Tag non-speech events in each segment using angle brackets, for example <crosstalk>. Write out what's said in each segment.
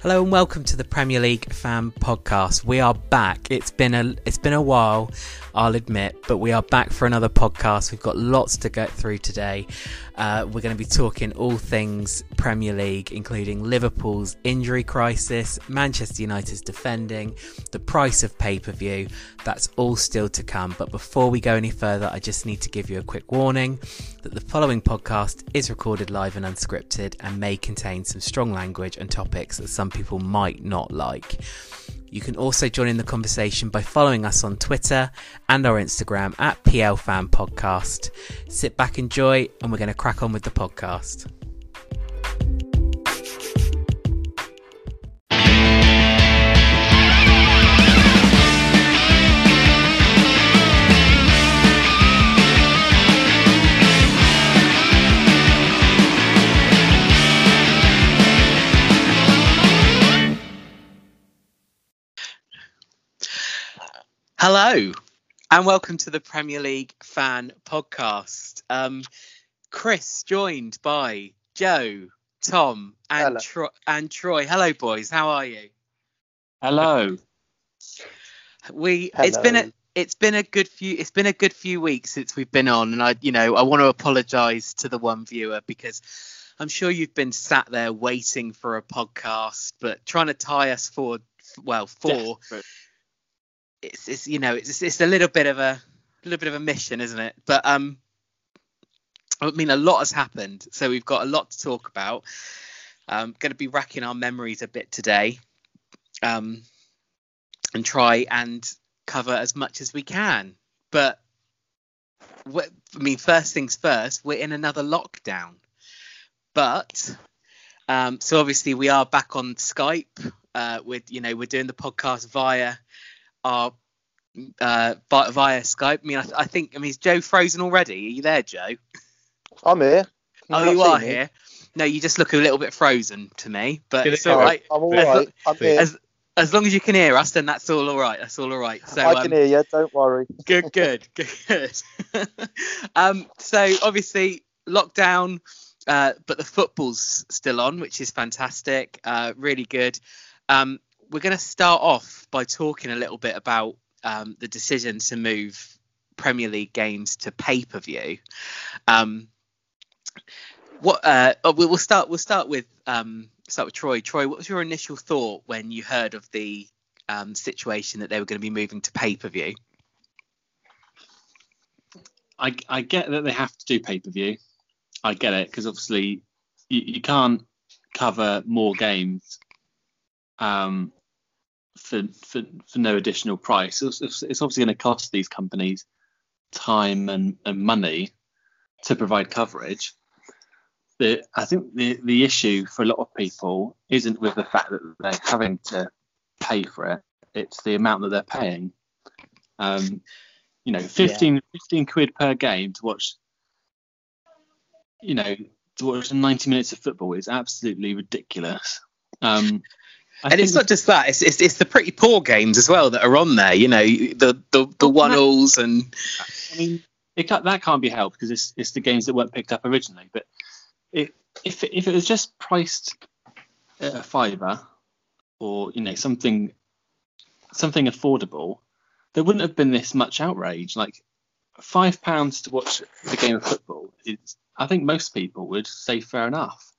Hello and welcome to the Premier League Fan Podcast. We are back. It's been a it's been a while, I'll admit, but we are back for another podcast. We've got lots to get through today. Uh, we're going to be talking all things Premier League, including Liverpool's injury crisis, Manchester United's defending, the price of pay per view. That's all still to come. But before we go any further, I just need to give you a quick warning that the following podcast is recorded live and unscripted and may contain some strong language and topics that some people might not like. You can also join in the conversation by following us on Twitter and our Instagram at PL Fan Podcast. Sit back, enjoy, and we're going to crack on with the podcast. Hello, and welcome to the Premier League Fan Podcast. Um, Chris, joined by Joe, Tom, and, Tro- and Troy. Hello, boys. How are you? Hello. We. It's been a. It's been a good few. It's been a good few weeks since we've been on, and I, you know, I want to apologise to the one viewer because I'm sure you've been sat there waiting for a podcast, but trying to tie us forward. Well, for it's, it's you know it's it's a little bit of a, little bit of a mission, isn't it? But um, I mean a lot has happened, so we've got a lot to talk about. Um, going to be racking our memories a bit today, um, and try and cover as much as we can. But I mean, first things first, we're in another lockdown. But um, so obviously we are back on Skype. Uh, with you know we're doing the podcast via our uh, via Skype. I mean, I, I, think. I mean, is Joe frozen already? Are you there, Joe? I'm here. You've oh, you are here. No, you just look a little bit frozen to me, but it's all right. I'm all right. I'm here. As, as long as you can hear us, then that's all all right. That's all all right. So I can um, hear you. Don't worry. Good, good, <laughs> good, good. <laughs> um, so obviously lockdown, uh, but the football's still on, which is fantastic. Uh, really good. Um, we're going to start off by talking a little bit about um, the decision to move Premier League games to pay per view. Um, what uh, oh, we'll start. We'll start with um, start with Troy. Troy, what was your initial thought when you heard of the um, situation that they were going to be moving to pay per view? I, I get that they have to do pay per view. I get it because obviously you, you, can't cover more games um, for, for, for no additional price. It's, it's obviously going to cost these companies time and, and money to provide coverage. The, I think the, the issue for a lot of people isn't with the fact that they're having to pay for it, it's the amount that they're paying. Um, you know, 15, yeah. 15 quid per game to watch, you know, to watch 90 minutes of football is absolutely ridiculous. Um, I and it's not just that; it's, it's, it's the pretty poor games as well that are on there. You know, the the the one alls and. I mean, it, that can't be helped because it's it's the games that weren't picked up originally. But it, if if it was just priced at a fiver, or you know something something affordable, there wouldn't have been this much outrage. Like five pounds to watch the game of football is, I think most people would say fair enough.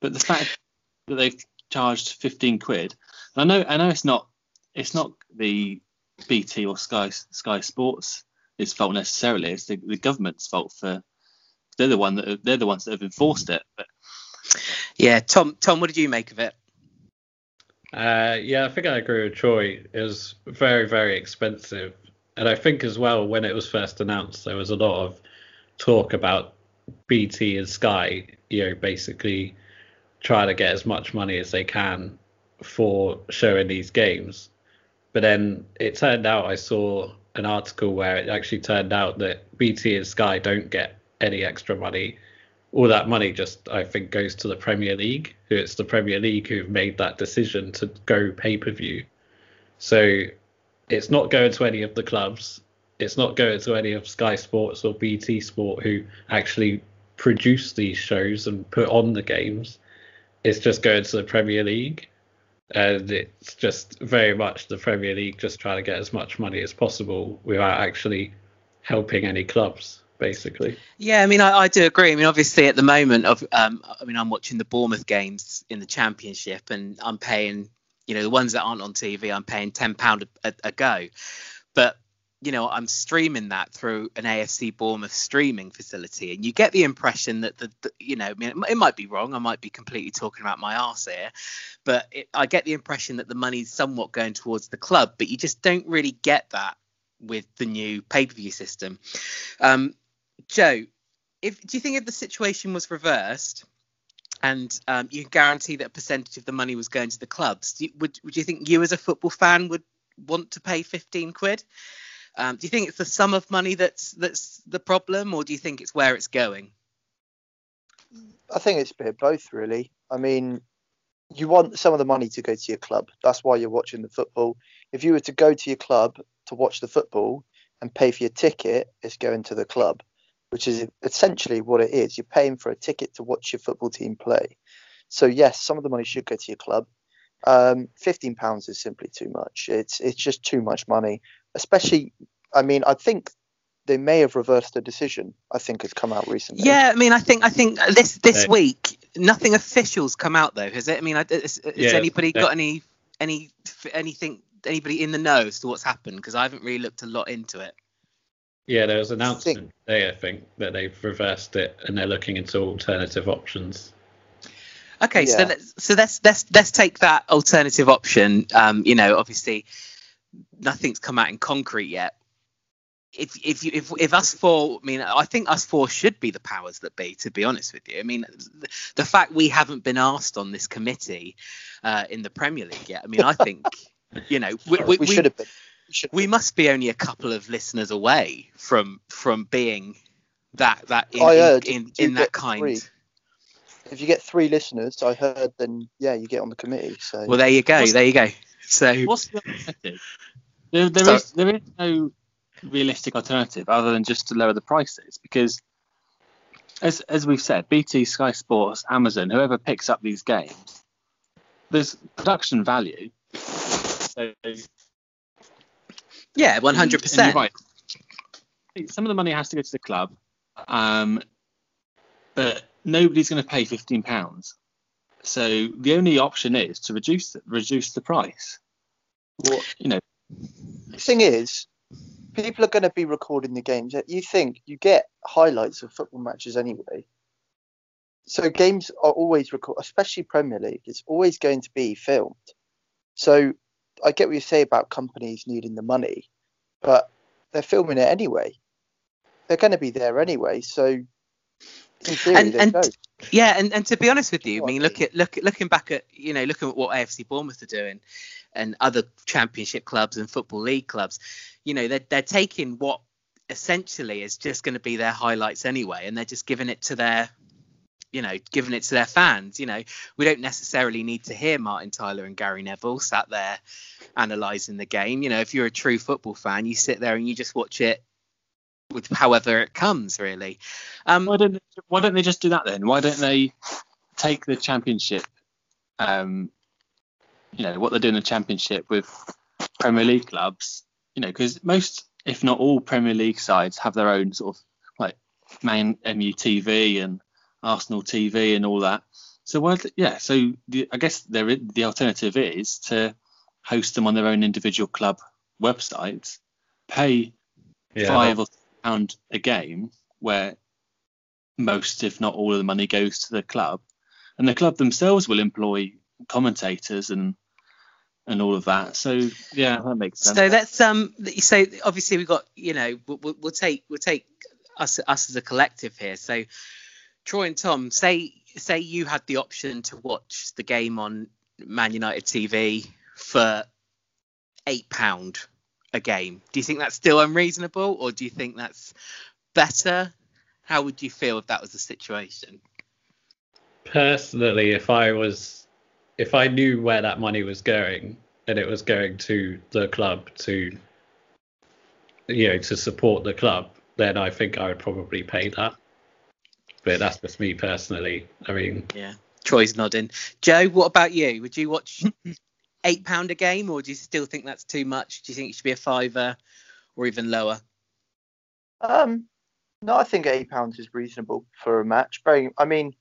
But the fact that they've charged 15 quid. And I know I know it's not it's not the BT or Sky Sky Sports' its fault necessarily. It's the, the government's fault for they're the one that they're the ones that have enforced it. But yeah, Tom Tom, what did you make of it? Uh, yeah, I think I agree with Troy. It was very very expensive, and I think as well when it was first announced, there was a lot of talk about BT and Sky, you know, basically try to get as much money as they can for showing these games. But then it turned out I saw an article where it actually turned out that BT and Sky don't get any extra money. All that money just I think goes to the Premier League. It's the Premier League who've made that decision to go pay per view. So it's not going to any of the clubs. It's not going to any of Sky Sports or BT Sport who actually produce these shows and put on the games it's just going to the Premier League. and it's just very much the Premier League just trying to get as much money as possible without actually helping any clubs, basically. Yeah, I mean, I, I do agree. I mean, obviously, at the moment, of um, I mean, I'm watching the Bournemouth games in the Championship, and I'm paying, you know, the ones that aren't on TV, I'm paying ten pound a, a go, but you know, I'm streaming that through an AFC Bournemouth streaming facility, and you get the impression that the, the you know, I mean, it, it, might be wrong. I might be completely talking about my arse here, but it, I get the impression that the money's somewhat going towards the club, but you just don't really get that with the new pay-per-view system. Um, Joe, if do you think if the situation was reversed? And um, you guarantee that a percentage of the money was going to the clubs. You, would, would you think you, as a football fan, would want to pay 15 quid? Um, do you think it's the sum of money that's that's the problem, or do you think it's where it's going? I think it's a bit of both, really. I mean, you want some of the money to go to your club. That's why you're watching the football. If you were to go to your club to watch the football and pay for your ticket, it's going to the club, which is essentially what it is. You're paying for a ticket to watch your football team play. So yes, some of the money should go to your club. Um, Fifteen pounds is simply too much. It's it's just too much money especially. I mean, I think they may have reversed the decision. I think has come out recently. Yeah, I mean, I think I think this this week nothing official's come out though, has it? I mean, has, has yeah, anybody got any any anything anybody in the know as to what's happened? Because I haven't really looked a lot into it. Yeah, there was an announcement today, I think, that they've reversed it and they're looking into alternative options. Okay, yeah. so let's so let's let's let's take that alternative option. Um, you know, obviously nothing's come out in concrete yet. If if you if if us four, I mean, I think us four should be the powers that be. To be honest with you, I mean, the, the fact we haven't been asked on this committee uh, in the Premier League yet. I mean, I think <laughs> you know we, we, we should have been. We, we must be only a couple of listeners away from from being that that in, I heard, in, in, in that kind. Three. If you get three listeners, I heard, then yeah, you get on the committee. So well, there you go, there you go. So what's the alternative? There, there so, is, there is no realistic alternative other than just to lower the prices because, as as we've said, BT, Sky Sports, Amazon, whoever picks up these games, there's production value. So, yeah, one hundred percent. Right. Some of the money has to go to the club, um, but nobody's going to pay fifteen pounds. So the only option is to reduce the, reduce the price. What you know, thing is, people are going to be recording the games. You think you get highlights of football matches anyway. So games are always recorded, especially Premier League. It's always going to be filmed. So I get what you say about companies needing the money, but they're filming it anyway. They're going to be there anyway. So theory, and, and yeah, and, and to be honest with you, I mean, look at look looking back at you know looking at what AFC Bournemouth are doing, and other Championship clubs and Football League clubs, you know, they're they're taking what essentially is just going to be their highlights anyway, and they're just giving it to their you know, giving it to their fans. You know, we don't necessarily need to hear Martin Tyler and Gary Neville sat there analysing the game. You know, if you're a true football fan, you sit there and you just watch it with however it comes, really. Um, why don't they, Why don't they just do that then? Why don't they take the championship? Um, you know what they do in the championship with Premier League clubs. You know, because most, if not all, Premier League sides have their own sort of like Man MU TV and Arsenal TV and all that. So why? Yeah. So the, I guess there the alternative is to host them on their own individual club websites, pay yeah, five or pound a game, where most, if not all, of the money goes to the club, and the club themselves will employ commentators and and all of that. So yeah, that makes sense. So that's um. So obviously we've got you know we'll, we'll take we'll take us us as a collective here. So Troy and Tom, say say you had the option to watch the game on Man United TV for eight pound a game. Do you think that's still unreasonable, or do you think that's better? How would you feel if that was the situation? Personally, if I was, if I knew where that money was going, and it was going to the club to, you know, to support the club, then I think I would probably pay that. But that's just me personally. I mean, yeah. Troy's nodding. Joe, what about you? Would you watch <laughs> eight pound a game, or do you still think that's too much? Do you think it should be a fiver or even lower? Um, no, I think eight pounds is reasonable for a match. Bearing, I mean,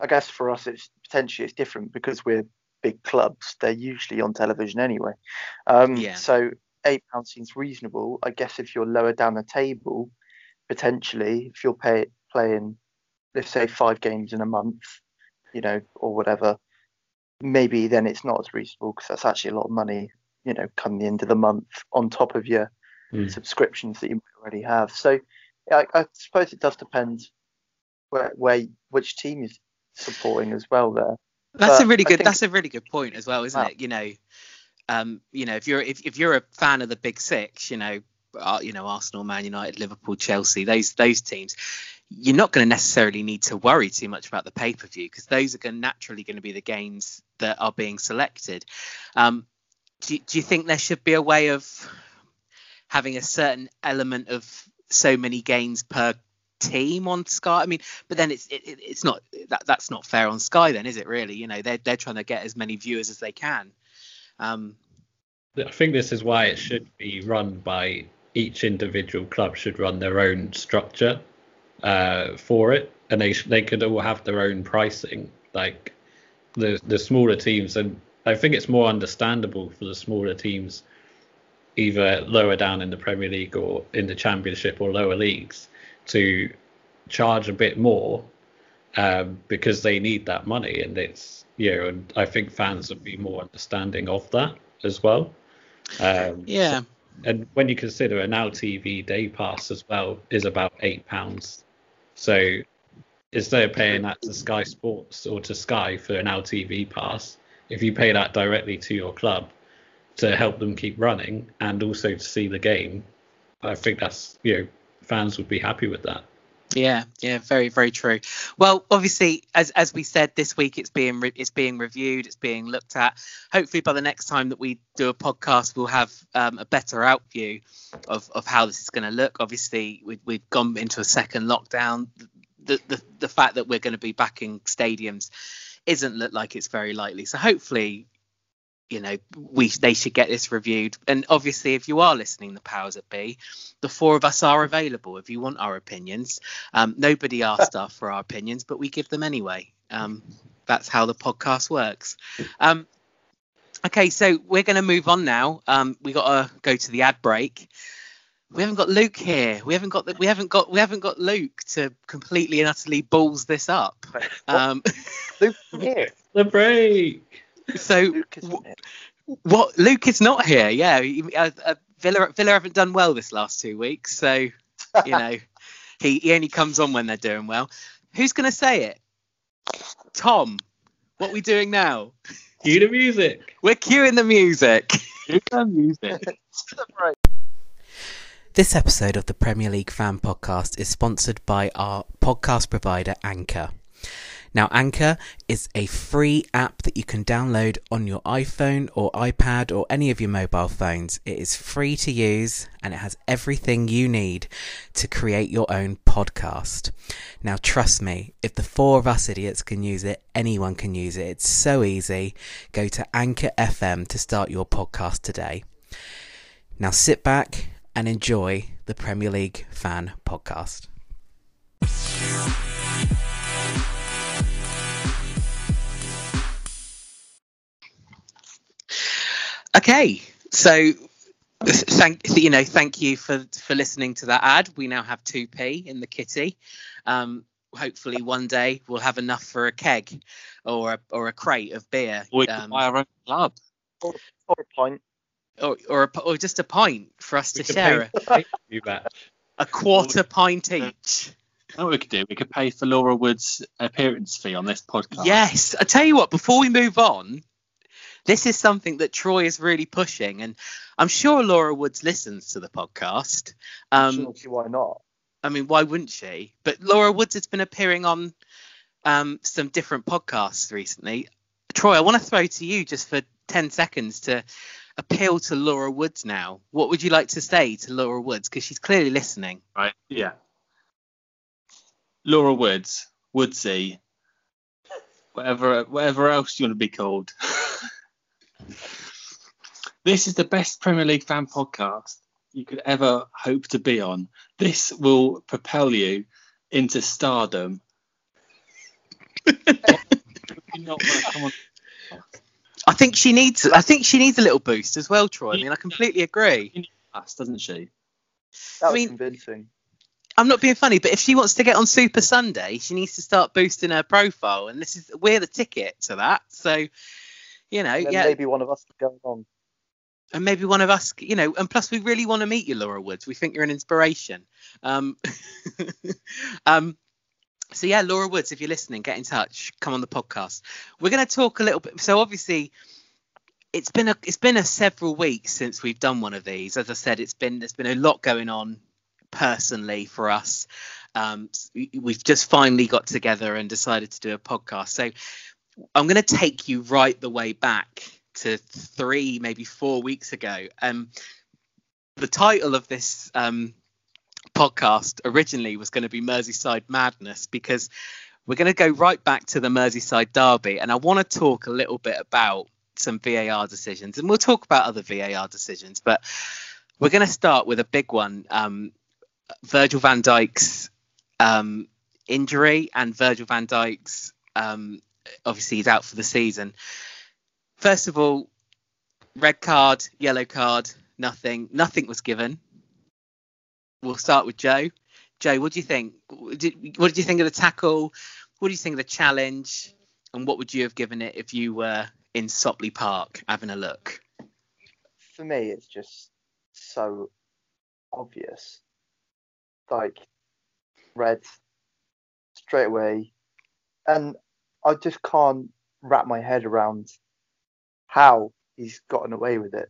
I guess for us it's potentially it's different because we're big clubs. They're usually on television anyway. Um, yeah. So eight pounds seems reasonable. I guess if you're lower down the table, potentially if you're pay, playing, let's say five games in a month, you know, or whatever, maybe then it's not as reasonable because that's actually a lot of money, you know, come the end of the month on top of your mm. subscriptions that you already have. So I, I suppose it does depend where, where which team is supporting as well there. That's but a really good. That's a really good point as well, isn't wow. it? You know, um, you know, if you're if, if you're a fan of the Big Six, you know, uh, you know, Arsenal, Man United, Liverpool, Chelsea, those those teams, you're not going to necessarily need to worry too much about the pay per view because those are going, naturally going to be the games that are being selected. Um, do, do you think there should be a way of having a certain element of so many games per team on Sky. I mean, but then it's it, it's not that that's not fair on Sky then, is it? Really, you know, they're they're trying to get as many viewers as they can. Um, I think this is why it should be run by each individual club should run their own structure uh, for it, and they they could all have their own pricing, like the the smaller teams, and I think it's more understandable for the smaller teams, either lower down in the Premier League or in the Championship or lower leagues, to charge a bit more um, because they need that money, and it's you know, and I think fans would be more understanding of that as well. Um, yeah. So, and when you consider a Now TV day pass as well is about eight pounds, so instead of paying that to Sky Sports or to Sky for an LTV pass, if you pay that directly to your club to help them keep running and also to see the game, I think that's you know fans would be happy with that. Yeah, yeah, very, very true. Well, obviously, as as we said this week, it's being re- it's being reviewed, it's being looked at. Hopefully, by the next time that we do a podcast, we'll have um, a better out view of, of how this is going to look. Obviously, we, we've gone into a second lockdown. The, the the fact that we're going to be back in stadiums isn't look like it's very likely. So hopefully, you know we they should get this reviewed and obviously if you are listening the powers that be the four of us are available if you want our opinions um, nobody asked us for our opinions but we give them anyway um, that's how the podcast works um, okay so we're going to move on now um, we got to go to the ad break we haven't got Luke here. We haven't got the, we haven't got we haven't got Luke to completely and utterly balls this up. <laughs> Um, Luke here. The break. So Luke what Luke is not here. Yeah, uh, uh, Villa Villa haven't done well this last two weeks, so you know <laughs> he, he only comes on when they're doing well. Who's going to say it? Tom. What are we doing now? Cue the music. We're cueing the music. Cue the music. <laughs> This episode of the Premier League Fan Podcast is sponsored by our podcast provider Anchor. Now, Anchor is a free app that you can download on your iPhone or iPad or any of your mobile phones. It is free to use and it has everything you need to create your own podcast. Now, trust me, if the four of us idiots can use it, anyone can use it. It's so easy. Go to Anchor FM to start your podcast today. Now, sit back and enjoy the Premier League Fan Podcast. Okay, so thank you know thank you for for listening to that ad. We now have two p in the kitty. Um, hopefully one day we'll have enough for a keg or a, or a crate of beer. We can um, buy our own club. Or, or a pint. Or or, a, or just a pint for us we to share. you bet. A quarter pint each. what we could do? We could pay for Laura Wood's appearance fee on this podcast. Yes. I tell you what. Before we move on, this is something that Troy is really pushing, and I'm sure Laura Woods listens to the podcast. Um, sure, why not? I mean, why wouldn't she? But Laura Woods has been appearing on um, some different podcasts recently. Troy, I want to throw to you just for 10 seconds to appeal to Laura Woods now. What would you like to say to Laura Woods? Because she's clearly listening. Right, yeah. Laura Woods, Woodsy, whatever, whatever else you want to be called. <laughs> This is the best Premier League fan podcast you could ever hope to be on. This will propel you into stardom. I think she needs. I think she needs a little boost as well, Troy. I mean, I completely agree. Us, doesn't she? That was I mean- convincing. I'm not being funny, but if she wants to get on Super Sunday, she needs to start boosting her profile, and this is we're the ticket to that. So, you know, And yeah, maybe one of us could go along. and maybe one of us, you know, and plus we really want to meet you, Laura Woods. We think you're an inspiration. Um, <laughs> um, so yeah, Laura Woods, if you're listening, get in touch. Come on the podcast. We're going to talk a little bit. So obviously, it's been a it's been a several weeks since we've done one of these. As I said, it's been there's been a lot going on personally for us. Um, we've just finally got together and decided to do a podcast. So I'm going to take you right the way back to three, maybe four weeks ago. Um, the title of this um, podcast originally was going to be Merseyside Madness because we're going to go right back to the Merseyside Derby, and I want to talk a little bit about some VAR decisions, and we'll talk about other VAR decisions, but we're going to start with a big one. Um, Virgil van Dijk's um, injury and Virgil van Dijk's um, obviously he's out for the season. First of all, red card, yellow card, nothing. Nothing was given. We'll start with Joe. Joe, what do you think? What did you think of the tackle? What do you think of the challenge? And what would you have given it if you were in Stockley Park having a look? For me, it's just so obvious. Like red straight away, and I just can't wrap my head around how he's gotten away with it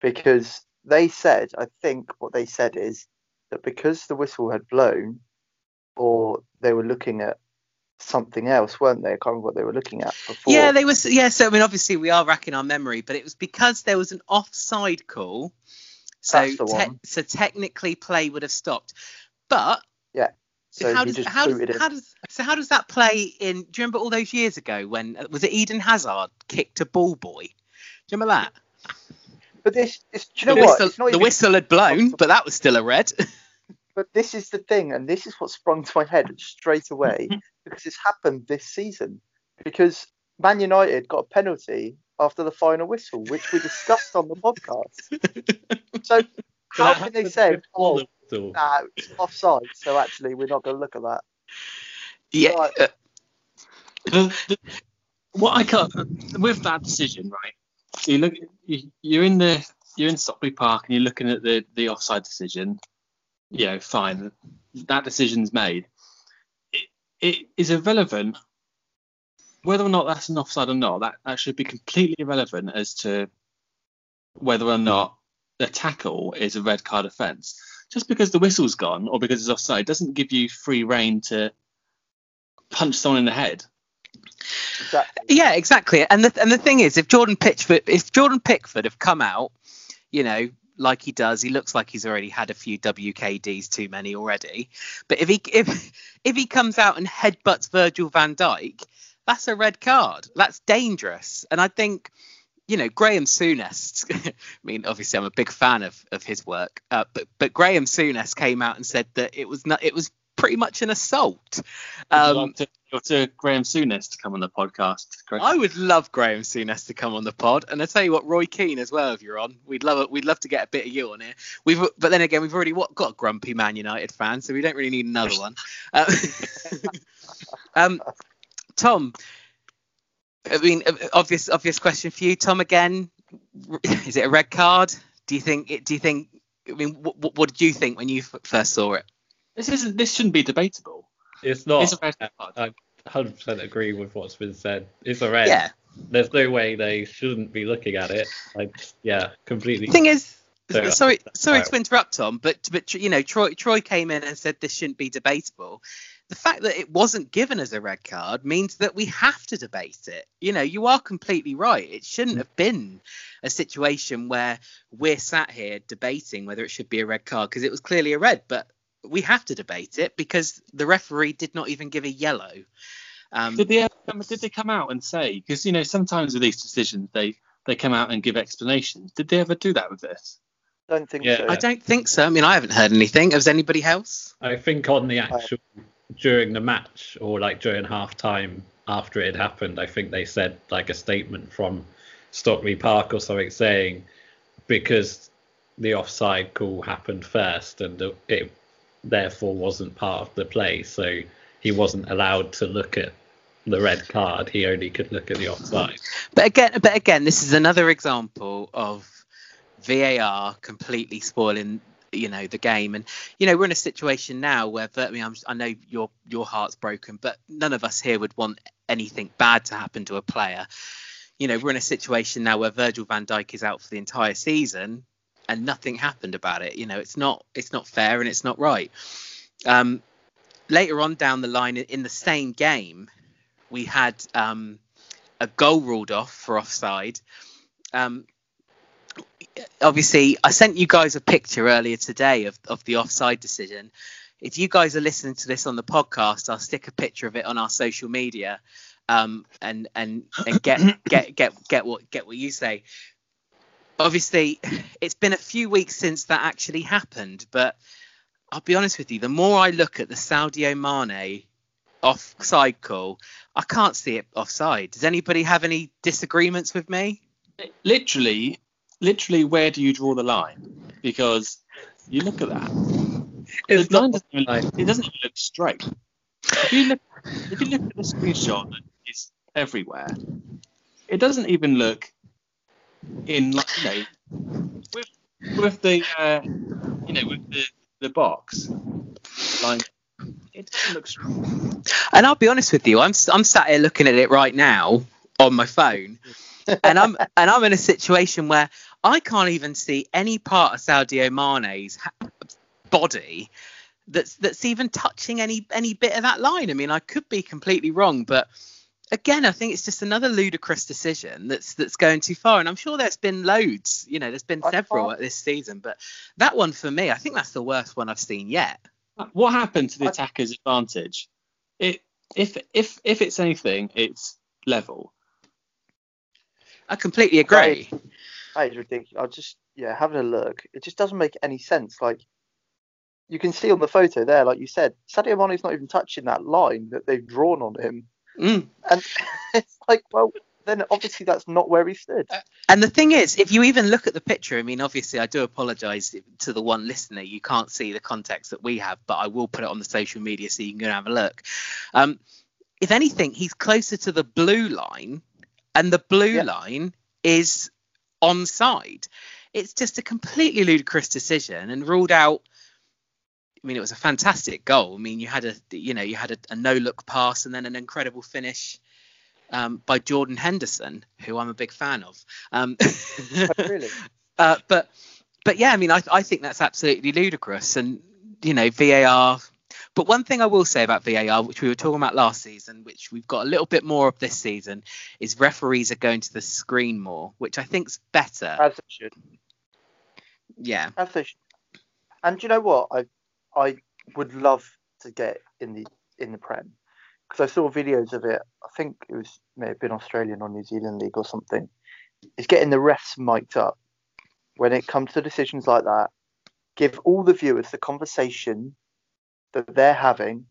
because they said, I think what they said is that because the whistle had blown, or they were looking at something else, weren't they? I can't remember what they were looking at before. Yeah, they was. Yeah, so I mean, obviously we are racking our memory, but it was because there was an offside call. So, te- so technically, play would have stopped. But so how does just how does, how does so how does that play in? Do you remember all those years ago when uh, was it Eden Hazard kicked a ball boy? Do you remember that? But this, is, do you know the what? whistle, the even- whistle had blown, but that was still a red. <laughs> But this is the thing, and this is what sprung to my head straight away <laughs> because it's happened this season. Because Man United got a penalty after the final whistle, which we discussed on the podcast. <laughs> So how can they say, "Oh, So, nah, it's offside"? So actually, we're not going to look at that. yeah, Right. uh, the, the, what I can't with that decision, right? You look, you, you're in the you're in Stockley Park and you're looking at the the offside decision. You know, fine, that decision's made. It, it is irrelevant whether or not that's an offside or not. That that should be completely irrelevant as to whether or not the tackle is a red card offence. Just because the whistle's gone or because it's offside doesn't give you free reign to punch someone in the head. Exactly. yeah, exactly. And the and the thing is, if Jordan Pickford, if Jordan Pickford have come out, you know, like he does, he looks like he's already had a few WKDs too many already. But if he if if he comes out and headbutts Virgil Van Dijk, that's a red card. That's dangerous. And I think. You know, Graham Souness. <laughs> I mean, obviously, I'm a big fan of, of his work, uh, but but Graham Souness came out and said that it was not. It was pretty much an assault. Um, to, to Graham Souness to come on the podcast. I would love Graham Souness to come on the pod, and I tell you what, Roy Keane as well. If you're on, we'd love it. We'd love to get a bit of you on here. We've, but then again, we've already what, got a grumpy Man United fan, so we don't really need another <laughs> one. Uh, <laughs> um, Tom, I mean, obvious, obvious question for you, Tom. Again, is it a red card? Do you think? It, do you think? I mean, what, what did you think when you first saw it? This isn't. This shouldn't be debatable. it's not. It's a red card. I 100% agree with what's been said. It's a red. Yeah. There's no way they shouldn't be looking at it. Like, yeah, completely. The thing is So, uh, sorry sorry right. to interrupt tom but but you know troy troy came in and said this shouldn't be debatable the fact that it wasn't given as a red card means that we have to debate it you know you are completely right it shouldn't have been a situation where we're sat here debating whether it should be a red card because it was clearly a red but we have to debate it because the referee did not even give a yellow um, Did they ever come, did they come out and say? Because you know sometimes with these decisions they they come out and give explanations. Did they ever do that with this? Don't think Yeah. so. I don't think so. I mean, I haven't heard anything. Has anybody else? I think on the actual during the match or like during half time after it had happened, I think they said like a statement from Stockley Park or something saying because the offside call happened first and it therefore wasn't part of the play, so he wasn't allowed to look at the red card. He only could look at the offside. But again, but again, this is another example of VAR completely spoiling, you know, the game. And you know, we're in a situation now where, I mean, I'm, I know your your heart's broken, but none of us here would want anything bad to happen to a player. You know, we're in a situation now where Virgil Van Dijk is out for the entire season, and nothing happened about it. You know, it's not it's not fair and it's not right. Um, later on down the line in the same game, we had um, a goal ruled off for offside. Um, obviously, I sent you guys a picture earlier today of, of the offside decision. If you guys are listening to this on the podcast, I'll stick a picture of it on our social media, um, and and and get <coughs> get get get what get what you say. Obviously, it's been a few weeks since that actually happened, but I'll be honest with you. The more I look at the Sadio Mane offside call, I can't see it offside. Does anybody have any disagreements with me? Literally, literally, where do you draw the line? Because you look at that, It's the line doesn't even, it doesn't even look straight. If you look, if you look at the screenshot that is everywhere, it doesn't even look in like you know with with the uh, you know with the the box like it doesn't look. And I'll be honest with you, I'm I'm sat here looking at it right now on my phone, and I'm and I'm in a situation where I can't even see any part of Sadio Mane's body that's that's even touching any any bit of that line. I mean, I could be completely wrong, but again, I think it's just another ludicrous decision that's that's going too far. And I'm sure there's been loads, you know, there's been I several can't- this season, but that one for me, I think that's the worst one I've seen yet. What happened to the attacker's advantage? It if if if it's anything, it's level. I completely agree. That is ridiculous. I just yeah, having a look, it just doesn't make any sense. Like you can see on the photo there, like you said, Sadio Mane's not even touching that line that they've drawn on him, Mm. and <laughs> it's like, well, then obviously that's not where he stood. And the thing is, if you even look at the picture, I mean, obviously, I do apologise to the one listener. You can't see the context that we have, but I will put it on the social media so you can go and have a look. Um, if anything, he's closer to the blue line, and the blue Yeah. line is onside. It's just a completely ludicrous decision and ruled out. I mean, it was a fantastic goal. I mean, you had a, you know, you had a, a no-look pass and then an incredible finish um, by Jordan Henderson, who I'm a big fan of. Um, <laughs> <laughs> really? uh, but but yeah, I mean, I, I think that's absolutely ludicrous, and you know, VAR. But one thing I will say about VAR, which we were talking about last season, which we've got a little bit more of this season, is referees are going to the screen more, which I think's better. As they should. Yeah, As they should. And do you know what? I I would love to get in the in the Prem because I saw videos of it. I think it was may have been Australian or New Zealand league or something. Is getting the refs mic'd up when it comes to decisions like that. Give all the viewers the conversation that they're having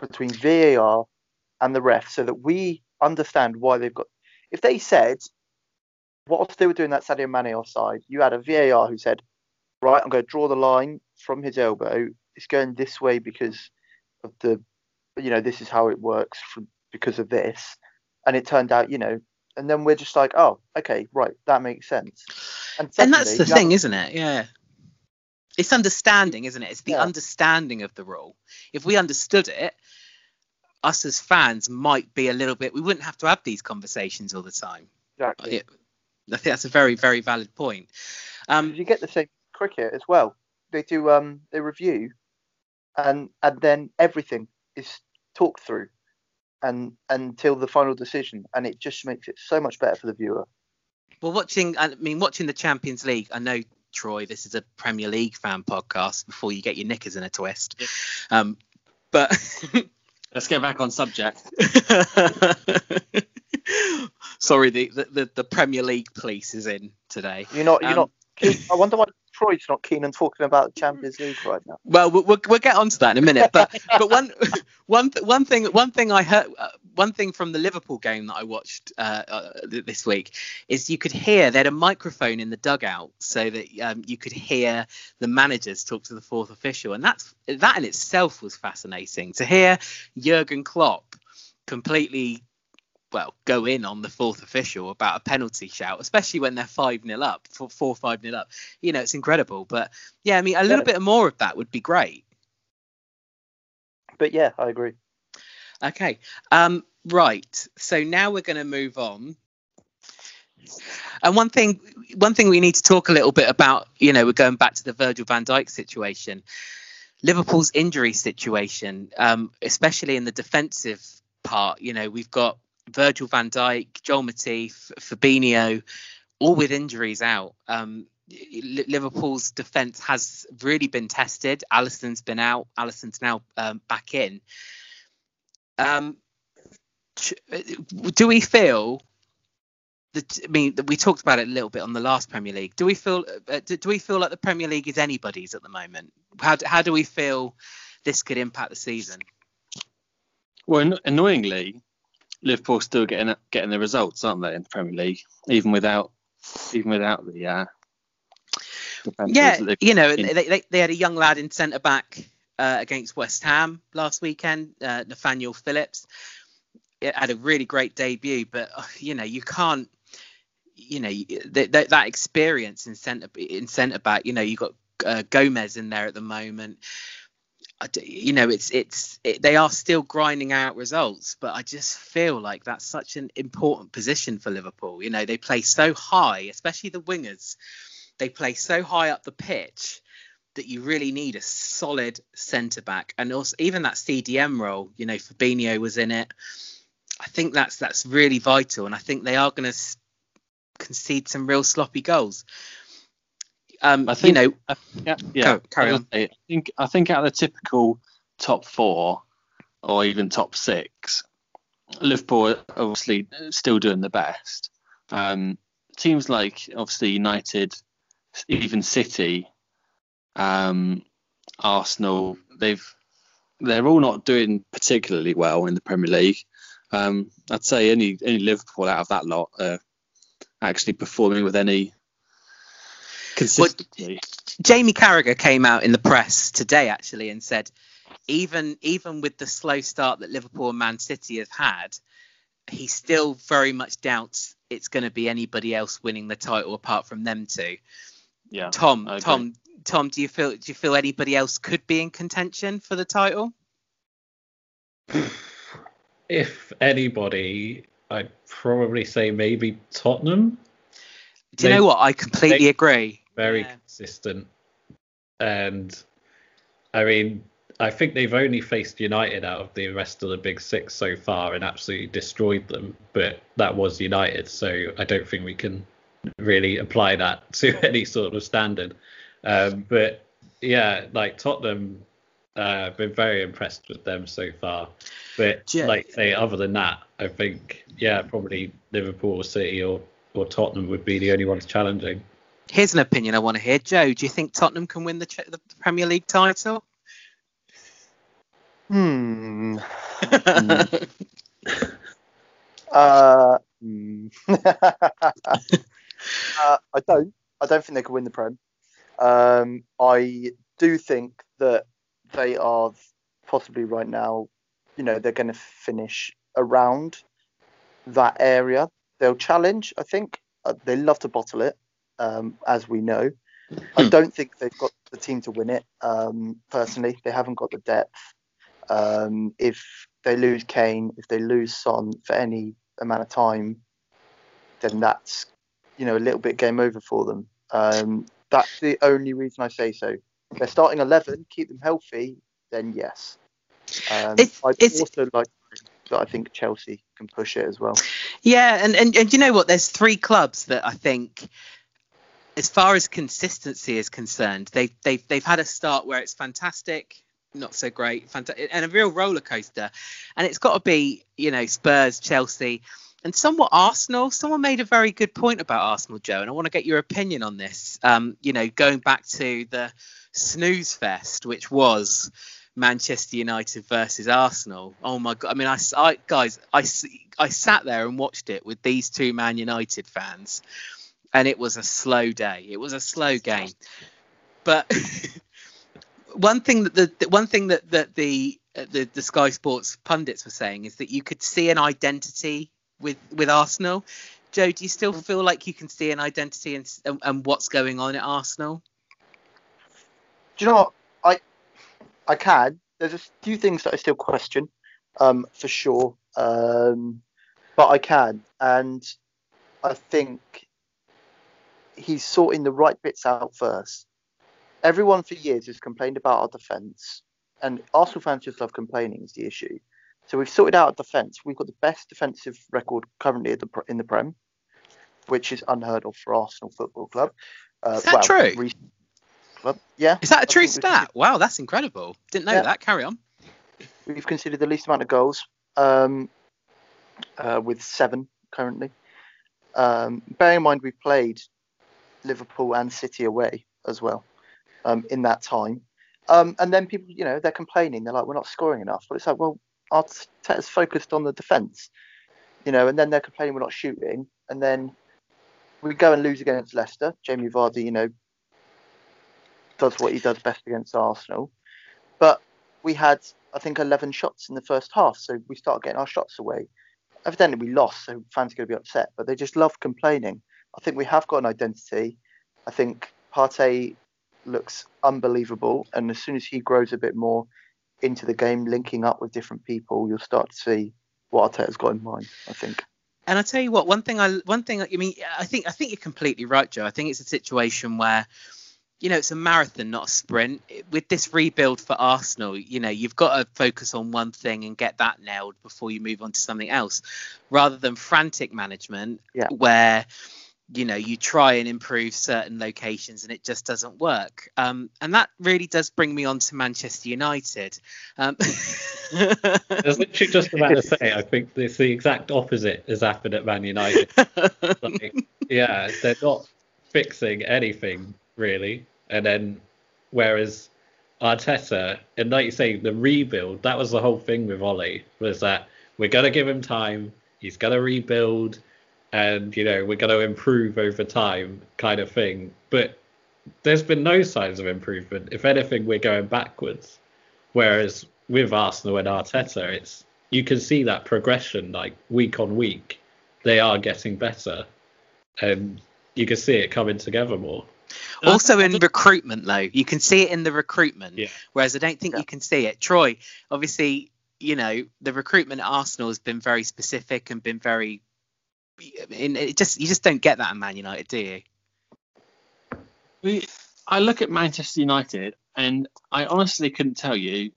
between VAR and the ref, so that we understand why they've got. If they said, whilst they were doing that Sadio Mane offside, you had a VAR who said, right, I'm going to draw the line from his elbow. It's going this way because of the, you know, this is how it works for, because of this. And it turned out, you know, and then we're just like, oh, okay, right, that makes sense. And, and that's the thing, have- isn't it? Yeah. It's understanding, isn't it? It's the Yeah. understanding of the rule. If we understood it, us as fans might be a little bit. We wouldn't have to have these conversations all the time. Exactly. I think that's a very, very valid point. Um, you get the same cricket as well. They do um they review, and and then everything is talked through, and until the final decision, and it just makes it so much better for the viewer. well, watching, I mean, watching the Champions League. I know, Troy, this is a Premier League fan podcast. Before you get your knickers in a twist, um, but <laughs> Let's get back on subject. <laughs> Sorry, the, the the Premier League police is in today. You're not. You're um, not. I wonder why Troy's not keen on talking about the Champions <laughs> League right now. Well, we'll, we'll get onto that in a minute. But but one one one thing one thing I heard uh, one thing from the Liverpool game that I watched uh, uh, this week is you could hear they had a microphone in the dugout so that um, you could hear the managers talk to the fourth official, and that's that in itself was fascinating to hear Jurgen Klopp completely well, go in on the fourth official about a penalty shout, especially when they're 5 0 up, 4 5 0 up. You know, it's incredible. But yeah, I mean, a little yeah. bit more of that would be great. But yeah, I agree. Okay. Um, right. So now we're going to move on. And one thing, one thing we need to talk a little bit about, you know, we're going back to the Virgil van Dijk situation, Liverpool's injury situation, um, especially in the defensive part. You know, we've got Virgil van Dijk, Joel Matip, Fabinho, all with injuries out. Um, Liverpool's defence has really been tested. Alisson's been out. Alisson's now um, back in. Um, do we feel that? I mean, we talked about it a little bit on the last Premier League. Do we feel? Uh, do, do, we feel like the Premier League is anybody's at the moment? How how do we feel this could impact the season? Well, annoyingly, Liverpool still getting getting the results, aren't they, in the Premier League, even without even without the uh, yeah, you know, they, they, they had a young lad in centre back uh, against West Ham last weekend, uh, Nathaniel Phillips. It had a really great debut, but uh, you know, you can't, you know, that that experience in centre in centre back. You know, you got uh, Gomez in there at the moment. You know it's it's it, they are still grinding out results but i just feel like that's such an important position for liverpool. You know they play so high especially the wingers. They play so high up the pitch that you really need a solid centre back. And also even that cdm role you know fabinho was in it i think that's that's really vital and i think they are going to concede some real sloppy goals um, I think, you know, uh, yeah, yeah. carry on. I think I think out of the typical top four or even top six, Liverpool are obviously still doing the best. Um, teams like obviously United, even City, um, Arsenal, they've they're all not doing particularly well in the Premier League. Um, I'd say any any Liverpool out of that lot are actually performing with any consistently. Well, Jamie Carragher came out in the press today actually and said, even even with the slow start that Liverpool and Man City have had, he still very much doubts it's going to be anybody else winning the title apart from them two. Yeah. Tom, Tom, Tom, do you feel do you feel anybody else could be in contention for the title? <sighs> If anybody, I'd probably say maybe Tottenham. Do you they, know what? I completely agree very yeah. consistent. And I mean, I think they've only faced United out of the rest of the big six so far and absolutely destroyed them. But that was United, so I don't think we can really apply that <laughs> to any sort of standard. Um, but yeah, like Tottenham, uh, I've been very impressed with them so far. But yeah. like say, other than that, I think yeah, probably Liverpool, or City, or or Tottenham would be the only ones challenging. Here's an opinion I want to hear. Joe, do you think Tottenham can win the, the Premier League title? Hmm. <laughs> uh, hmm. <laughs> uh, I don't. I don't think they can win the Prem. Um, I do think that they are possibly right now. You know, they're going to finish around that area. They'll challenge. I think uh, they love to bottle it um, as we know. I hmm. don't think they've got the team to win it. Um, personally, they haven't got the depth. Um, if they lose Kane, if they lose Son for any amount of time, then that's you know a little bit game over for them. Um, that's the only reason I say so. If they're starting eleven, keep them healthy, then yes. Um, it's, I'd it's, also like that I think Chelsea can push it as well. Yeah, and, and and you know what? There's three clubs that I think as far as consistency is concerned, they've they've they've had a start where it's fantastic, not so great, fantastic, and a real roller coaster. And it's got to be, you know, Spurs, Chelsea. and somewhat Arsenal. Someone made a very good point about Arsenal, Joe, and I want to get your opinion on this. Um, you know, going back to the snooze fest, which was Manchester United versus Arsenal. Oh my god! I mean, I, I guys, I I sat there and watched it with these two Man United fans, and it was a slow day. It was a slow game, but. <laughs> one thing that the, the one thing that, that the, uh, the the Sky Sports pundits were saying is that you could see an identity with with Arsenal. Joe, do you still feel like you can see an identity and, and what's going on at Arsenal? Do you know what? I I can. There's a few things that I still question, um, for sure. Um, but I can, and I think he's sorting the right bits out first. Everyone for years has complained about our defence, and Arsenal fans just love complaining is the issue. So we've sorted out a defence. We've got the best defensive record currently the, in the Prem, which is unheard of for Arsenal Football Club. Uh, is that well, true? Re- club. Yeah. Is that a true stat? Wow, that's incredible. Didn't know yeah. that. Carry on. We've considered the least amount of goals, um, uh, with seven currently. Um, bearing in mind we played Liverpool and City away as well um, in that time. Um, and then people, you know, they're complaining. They're like, we're not scoring enough. But it's like, well, Arteta's focused on the defence, you know, and then they're complaining we're not shooting. And then we go and lose against Leicester. Jamie Vardy, you know, does what he does best against Arsenal. But we had, I think, 11 shots in the first half. So we started getting our shots away. Evidently, we lost, so fans are going to be upset. But they just love complaining. I think we have got an identity. I think Partey looks unbelievable. And as soon as he grows a bit more into the game, linking up with different people, you'll start to see what Arteta's got in mind. I think. And I tell you what, one thing I one thing I mean, I think I think you're completely right, Joe. I think it's a situation where you know, it's a marathon, not a sprint. With this rebuild for Arsenal, you know, you've got to focus on one thing and get that nailed before you move on to something else, rather than frantic management yeah. where you know you try and improve certain locations and it just doesn't work um, and that really does bring me on to manchester united um, <laughs> i was literally just about to say i think it's the exact opposite has happened at man united <laughs> like, yeah they're not fixing anything really and then whereas arteta and like you say the rebuild that was the whole thing with Ollie was that we're going to give him time he's going to rebuild and you know we're going to improve over time kind of thing. But there's been no signs of improvement. If anything we're going backwards. Whereas with arsenal and arteta it's you can see that progression like week on week. They are getting better and you can see it coming together more also in recruitment though you can see it in the recruitment yeah. whereas i don't think yeah. you can see it troy obviously you know the recruitment at arsenal has been very specific and been very In, it just you just don't get that in Man United, do you? We, I look at Manchester United and I honestly couldn't tell you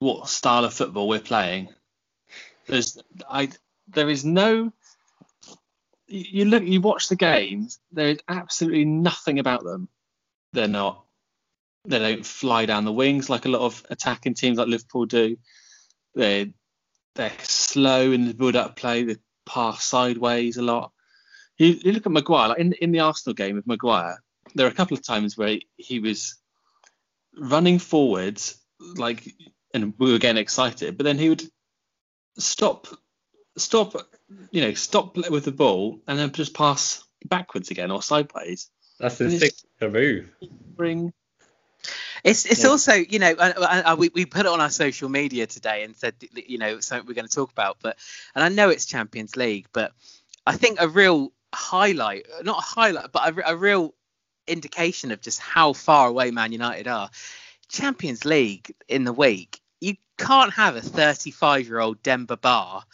what style of football we're playing. There's, I, there is no. You look, you watch the games. There is absolutely nothing about them. They're not. They don't fly down the wings like a lot of attacking teams like Liverpool do. They they're slow in the build-up play. They pass sideways a lot. You, you look at Maguire, like in in the Arsenal game with Maguire, there are a couple of times where he, he was running forwards, like, and we were getting excited, but then he would stop, stop, you know, stop with the ball and then just pass backwards again or sideways. That's his signature move. Bring it's it's yeah. also you know uh, uh, we, we put it on our social media today and said you know something we're going to talk about but and I know it's Champions League but I think a real highlight not a highlight but a, a real indication of just how far away Man United are Champions League in the week you can't have a 35 year old Demba Ba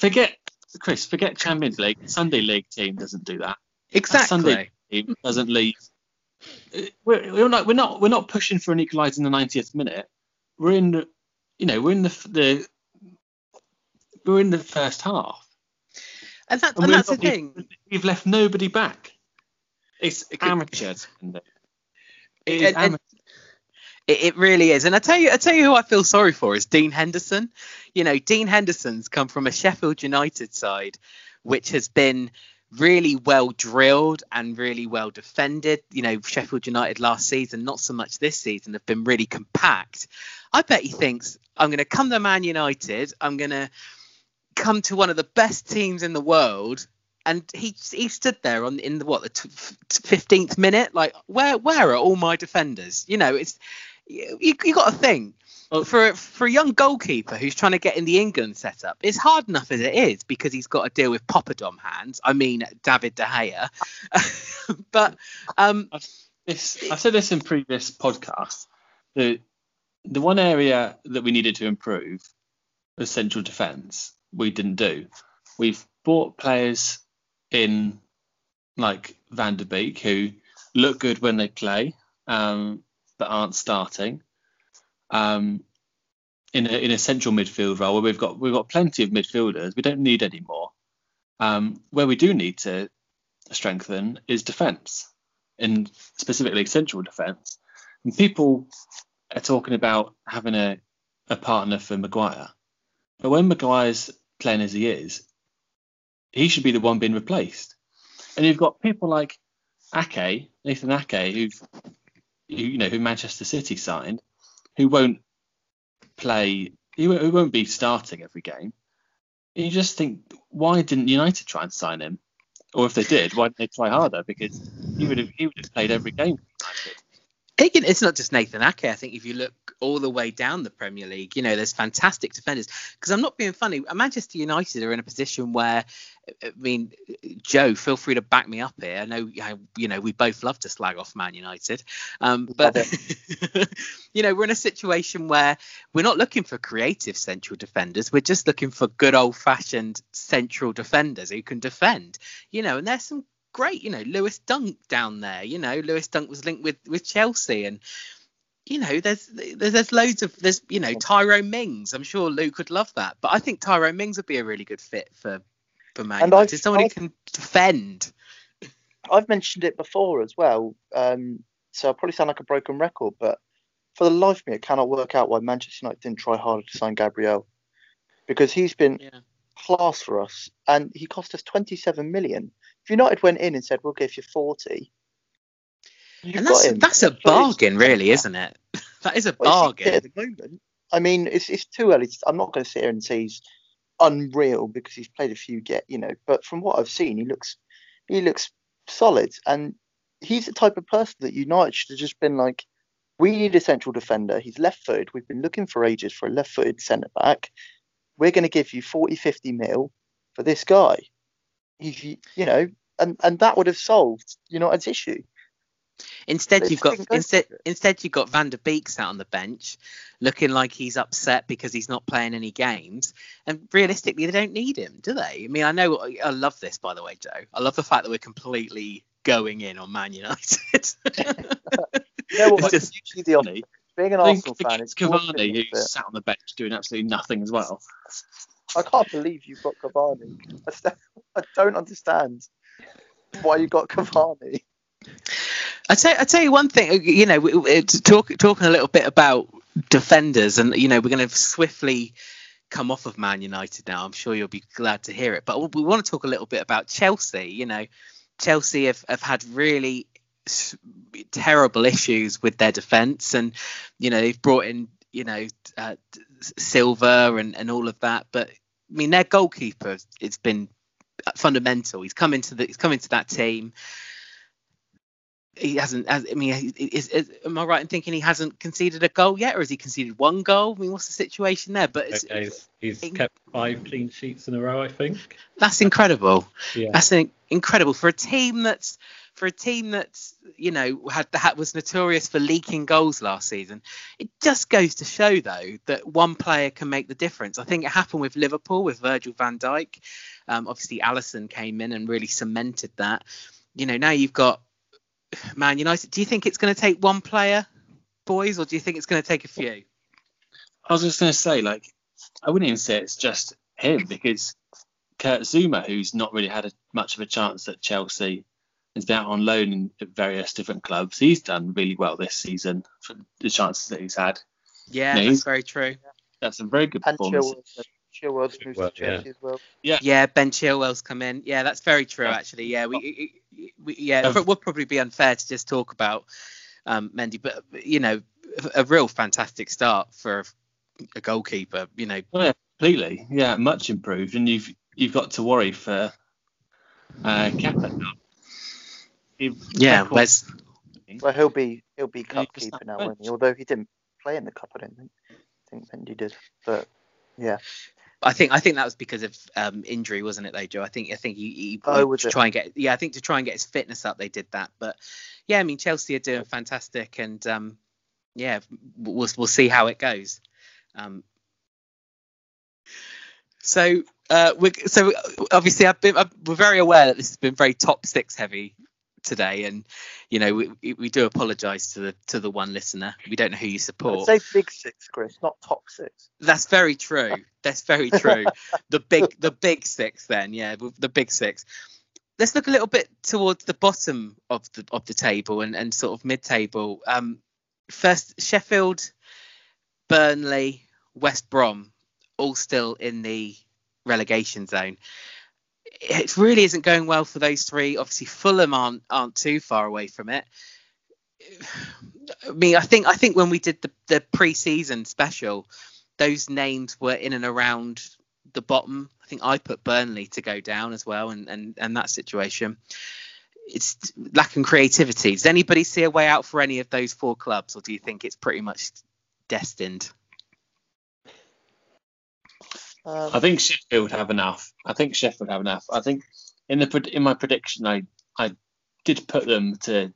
forget Chris forget Champions League Sunday League team doesn't do that exactly Sunday team doesn't leave we're, we're not we're not we're not pushing for an equaliser in the 90th minute. We're in the, you know we're in the the we're in the first half. And, that, and, and that's the thing. We've left nobody back. It's amateur. It is amateur. It, it, really is. And I tell you, I tell you who I feel sorry for is Dean Henderson. You know, Dean Henderson's come from a Sheffield United side, which has been really well drilled and really well defended. You know, Sheffield United last season, not so much this season, have been really compact. I bet he thinks I'm going to come to Man United. I'm going to come to one of the best teams in the world. And he he stood there on in the what the fifteenth minute, like where where are all my defenders? You know, it's you, you got to think well, for for a young goalkeeper who's trying to get in the England setup, it's hard enough as it is because he's got to deal with Poppadom hands. I mean, David De Gea. <laughs> but um, I've, this, I've said this in previous podcasts. The the one area that we needed to improve was central defence. We didn't do. We've bought players in like Van der Beek who look good when they play, um, but aren't starting um, in a in a central midfield role where we've got we've got plenty of midfielders. We don't need any more. Um, where we do need to strengthen is defence, and specifically central defence. And people are talking about having a, a partner for Maguire, but when Maguire's playing as he is, he should be the one being replaced. And you've got people like Ake, Nathan Ake, who, you know who Manchester City signed, who won't play, who, won't be starting every game. And you just think, why didn't United try and sign him? Or if they did, why didn't they try harder? Because he would have he would have played every game. It's not just Nathan Ake. I think if you look all the way down the Premier League, you know, there's fantastic defenders. Because I'm not being funny. Manchester United are in a position where, I mean, Joe, feel free to back me up here. I know, you know, we both love to slag off Man United, um, but <laughs> you know, we're in a situation where we're not looking for creative central defenders. We're just looking for good old-fashioned central defenders who can defend. You know, and there's some great, you know, Lewis Dunk down there. You know, Lewis Dunk was linked with with Chelsea, and you know, there's there's, there's loads of there's you know Tyrone Mings. I'm sure Luke would love that, but I think Tyrone Mings would be a really good fit for for Man and United. Someone I've, who can defend. I've mentioned it before as well, um, so I probably sound like a broken record, but for the life of me, I cannot work out why Manchester United didn't try harder to sign Gabriel because he's been yeah. class for us and he cost us 27 million. If United went in and said we'll give you 40, and that's that's a bargain, really, isn't it? <laughs> that is a well, bargain. At the moment, I mean, it's it's too early. To, I'm not going to sit here and say he's unreal because he's played a few get, you know. But from what I've seen, he looks he looks solid, and he's the type of person that United should have just been like, we need a central defender. He's left-footed. We've been looking for ages for a left-footed centre back. We're going to give you 40, 50 mil for this guy. You know, and and that would have solved United's issue. Instead, you've got instead instead you've got Van der Beek sat on the bench, looking like he's upset because he's not playing any games. And realistically, they don't need him, do they? I mean, I know I love this by the way, Joe. I love the fact that we're completely going in on Man United. <laughs> yeah, well, it's just, usually the only being an Arsenal fan, it's Cavani who sat on the bench doing absolutely nothing as well. I can't believe you've got Cavani. <laughs> I don't understand why you got Cavani. I tell, I tell you one thing. You know, talk, talking a little bit about defenders, and you know, we're going to swiftly come off of Man United now. I'm sure you'll be glad to hear it. But we want to talk a little bit about Chelsea. You know, Chelsea have, have had really terrible issues with their defence, and you know they've brought in you know uh, Silva and, and all of that. But I mean, their goalkeeper it's been fundamental. He's come into the he's come into that team he hasn't. I mean, is, is, am I right in thinking he hasn't conceded a goal yet, or has he conceded one goal? I mean, what's the situation there? But it's, okay, he's, he's kept five clean sheets in a row, I think. That's incredible. Yeah. That's an, incredible for a team that's for a team that's you know had that was notorious for leaking goals last season. It just goes to show though that one player can make the difference. I think it happened with Liverpool with Virgil Van Dijk. Um, obviously, Alisson came in and really cemented that. You know, now you've got Man United. Do you think it's going to take one player, boys, or do you think it's going to take a few? I was just going to say, like, I wouldn't even say it's just him because Kurt Zouma, who's not really had a, much of a chance at Chelsea, has been out on loan in various different clubs. He's done really well this season for the chances that he's had. Yeah, yeah that's very true. That's a very good and performance. Chilwell's moved to Chelsea yeah. as well. Yeah, yeah, Ben Chilwell's come in. Yeah, that's very true. Yeah. Actually, yeah, we, we yeah, it would probably be unfair to just talk about um, Mendy, but you know, a real fantastic start for a goalkeeper. You know, well, yeah, completely. Yeah, much improved, and you've you've got to worry for uh, Kepa now. Yeah, Wes. Well, he'll be he'll be cup keeper now, won't he? Although he didn't play in the cup, I don't think. I think Mendy did, but yeah. I think I think that was because of um, injury, wasn't it, though, Joe? I think I think he, he oh, was to it? try and get yeah, I think to try and get his fitness up, they did that. But yeah, I mean Chelsea are doing fantastic, and um, yeah, we'll we'll see how it goes. Um, so uh, we so obviously I've been I've, we're very aware that this has been very top six heavy today, and you know we we do apologise to the to the one listener. We don't know who you support. I'd say big six, Chris, not top six. That's very true. <laughs> That's very true. the big the big six, then yeah, the big six. Let's look a little bit towards the bottom of the of the table and, and sort of mid table. Um, first Sheffield, Burnley, West Brom, all still in the relegation zone it really isn't going well for those three. Obviously, Fulham aren't aren't too far away from it. I mean, I think I think when we did the the pre-season special, those names were in and around the bottom. I think I put Burnley to go down as well, and and and that situation. It's lacking creativity. Does anybody see a way out for any of those four clubs, or do you think it's pretty much destined? Um, I think Sheffield have enough. I think Sheffield have enough. I think in the in my prediction, I I did put them to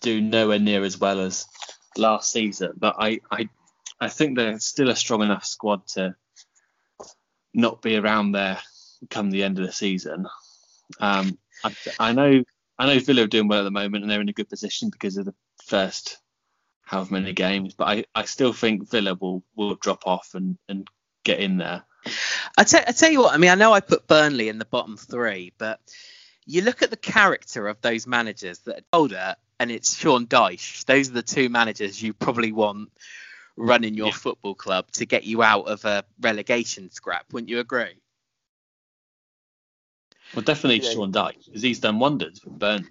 do nowhere near as well as last season, but I I I think they're still a strong enough squad to not be around there come the end of the season. Um, I, I know I know Villa are doing well at the moment and they're in a good position because of the first however many games, but I, I still think Villa will will drop off and, and get in there. I, t- I tell you what, I mean, I know I put Burnley in the bottom three, but you look at the character of those managers that are older, and it's Sean Dyche. Those are the two managers you probably want running your yeah. football club to get you out of a relegation scrap. Wouldn't you agree? Well, definitely yeah. Sean Dyche, because he's done wonders for Burnley.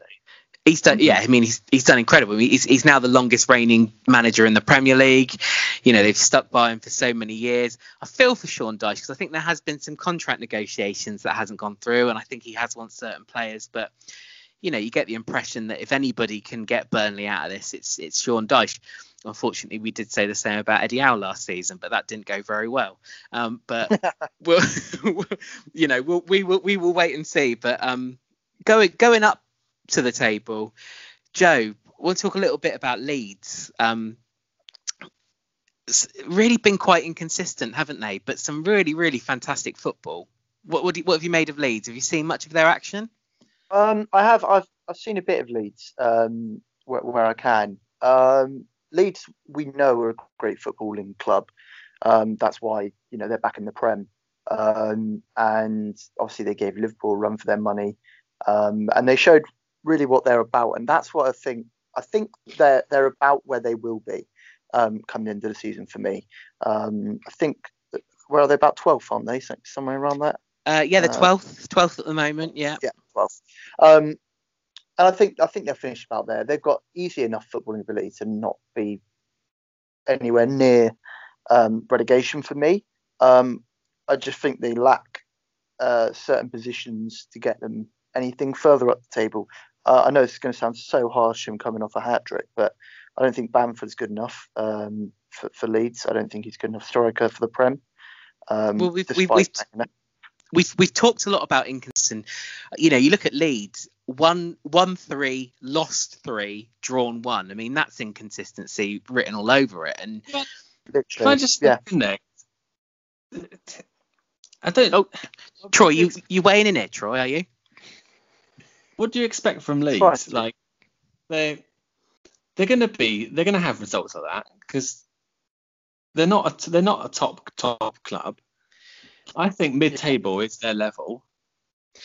He's done, yeah. I mean, he's he's done incredible. He's he's now the longest reigning manager in the Premier League. You know, they've stuck by him for so many years. I feel for Sean Dyche because I think there has been some contract negotiations that hasn't gone through, and I think he has won certain players. But you know, you get the impression that if anybody can get Burnley out of this, it's it's Sean Dyche. Unfortunately, we did say the same about Eddie Howe last season, but that didn't go very well. Um, but <laughs> <laughs> we'll, you know, we'll, we will we will wait and see. But um, going going up to the table. Joe, we'll talk a little bit about Leeds. Um, really been quite inconsistent, haven't they? But some really, really fantastic football. What, what, what have you made of Leeds? Have you seen much of their action? Um, I have. I've I've seen a bit of Leeds um, where, where, I can. Um, Leeds, we know, are a great footballing club. Um, that's why you know they're back in the Prem, um, and obviously they gave Liverpool a run for their money, um, and they showed really what they're about, and that's what I think. I think they're they're about where they will be um, coming into the season for me. Um, I think where are they about 12th, aren't they? Somewhere around that. Uh, yeah, the 12th, uh, 12th at the moment. Yeah. Yeah, 12th. Um, and I think I think they're finished about there. They've got easy enough footballing ability to not be anywhere near um, relegation for me. Um, I just think they lack uh, certain positions to get them anything further up the table. Uh, I know it's going to sound so harsh him coming off a hat trick, but I don't think Bamford's good enough um, for, for, Leeds. I don't think he's good enough striker for the Prem. Um, well, we've, we've, we've, we've, we've talked a lot about inconsistent. You know, you look at Leeds, one one three, lost three, drawn one. I mean, that's inconsistency written all over it. And Literally, can I just yeah. there? I don't. Oh, Troy, you you weighing in it, Troy? Are you? What do you expect from Leeds? Like they they're going to be they're going to have results like that because they're not a, they're not a top top club. I think mid table is their level.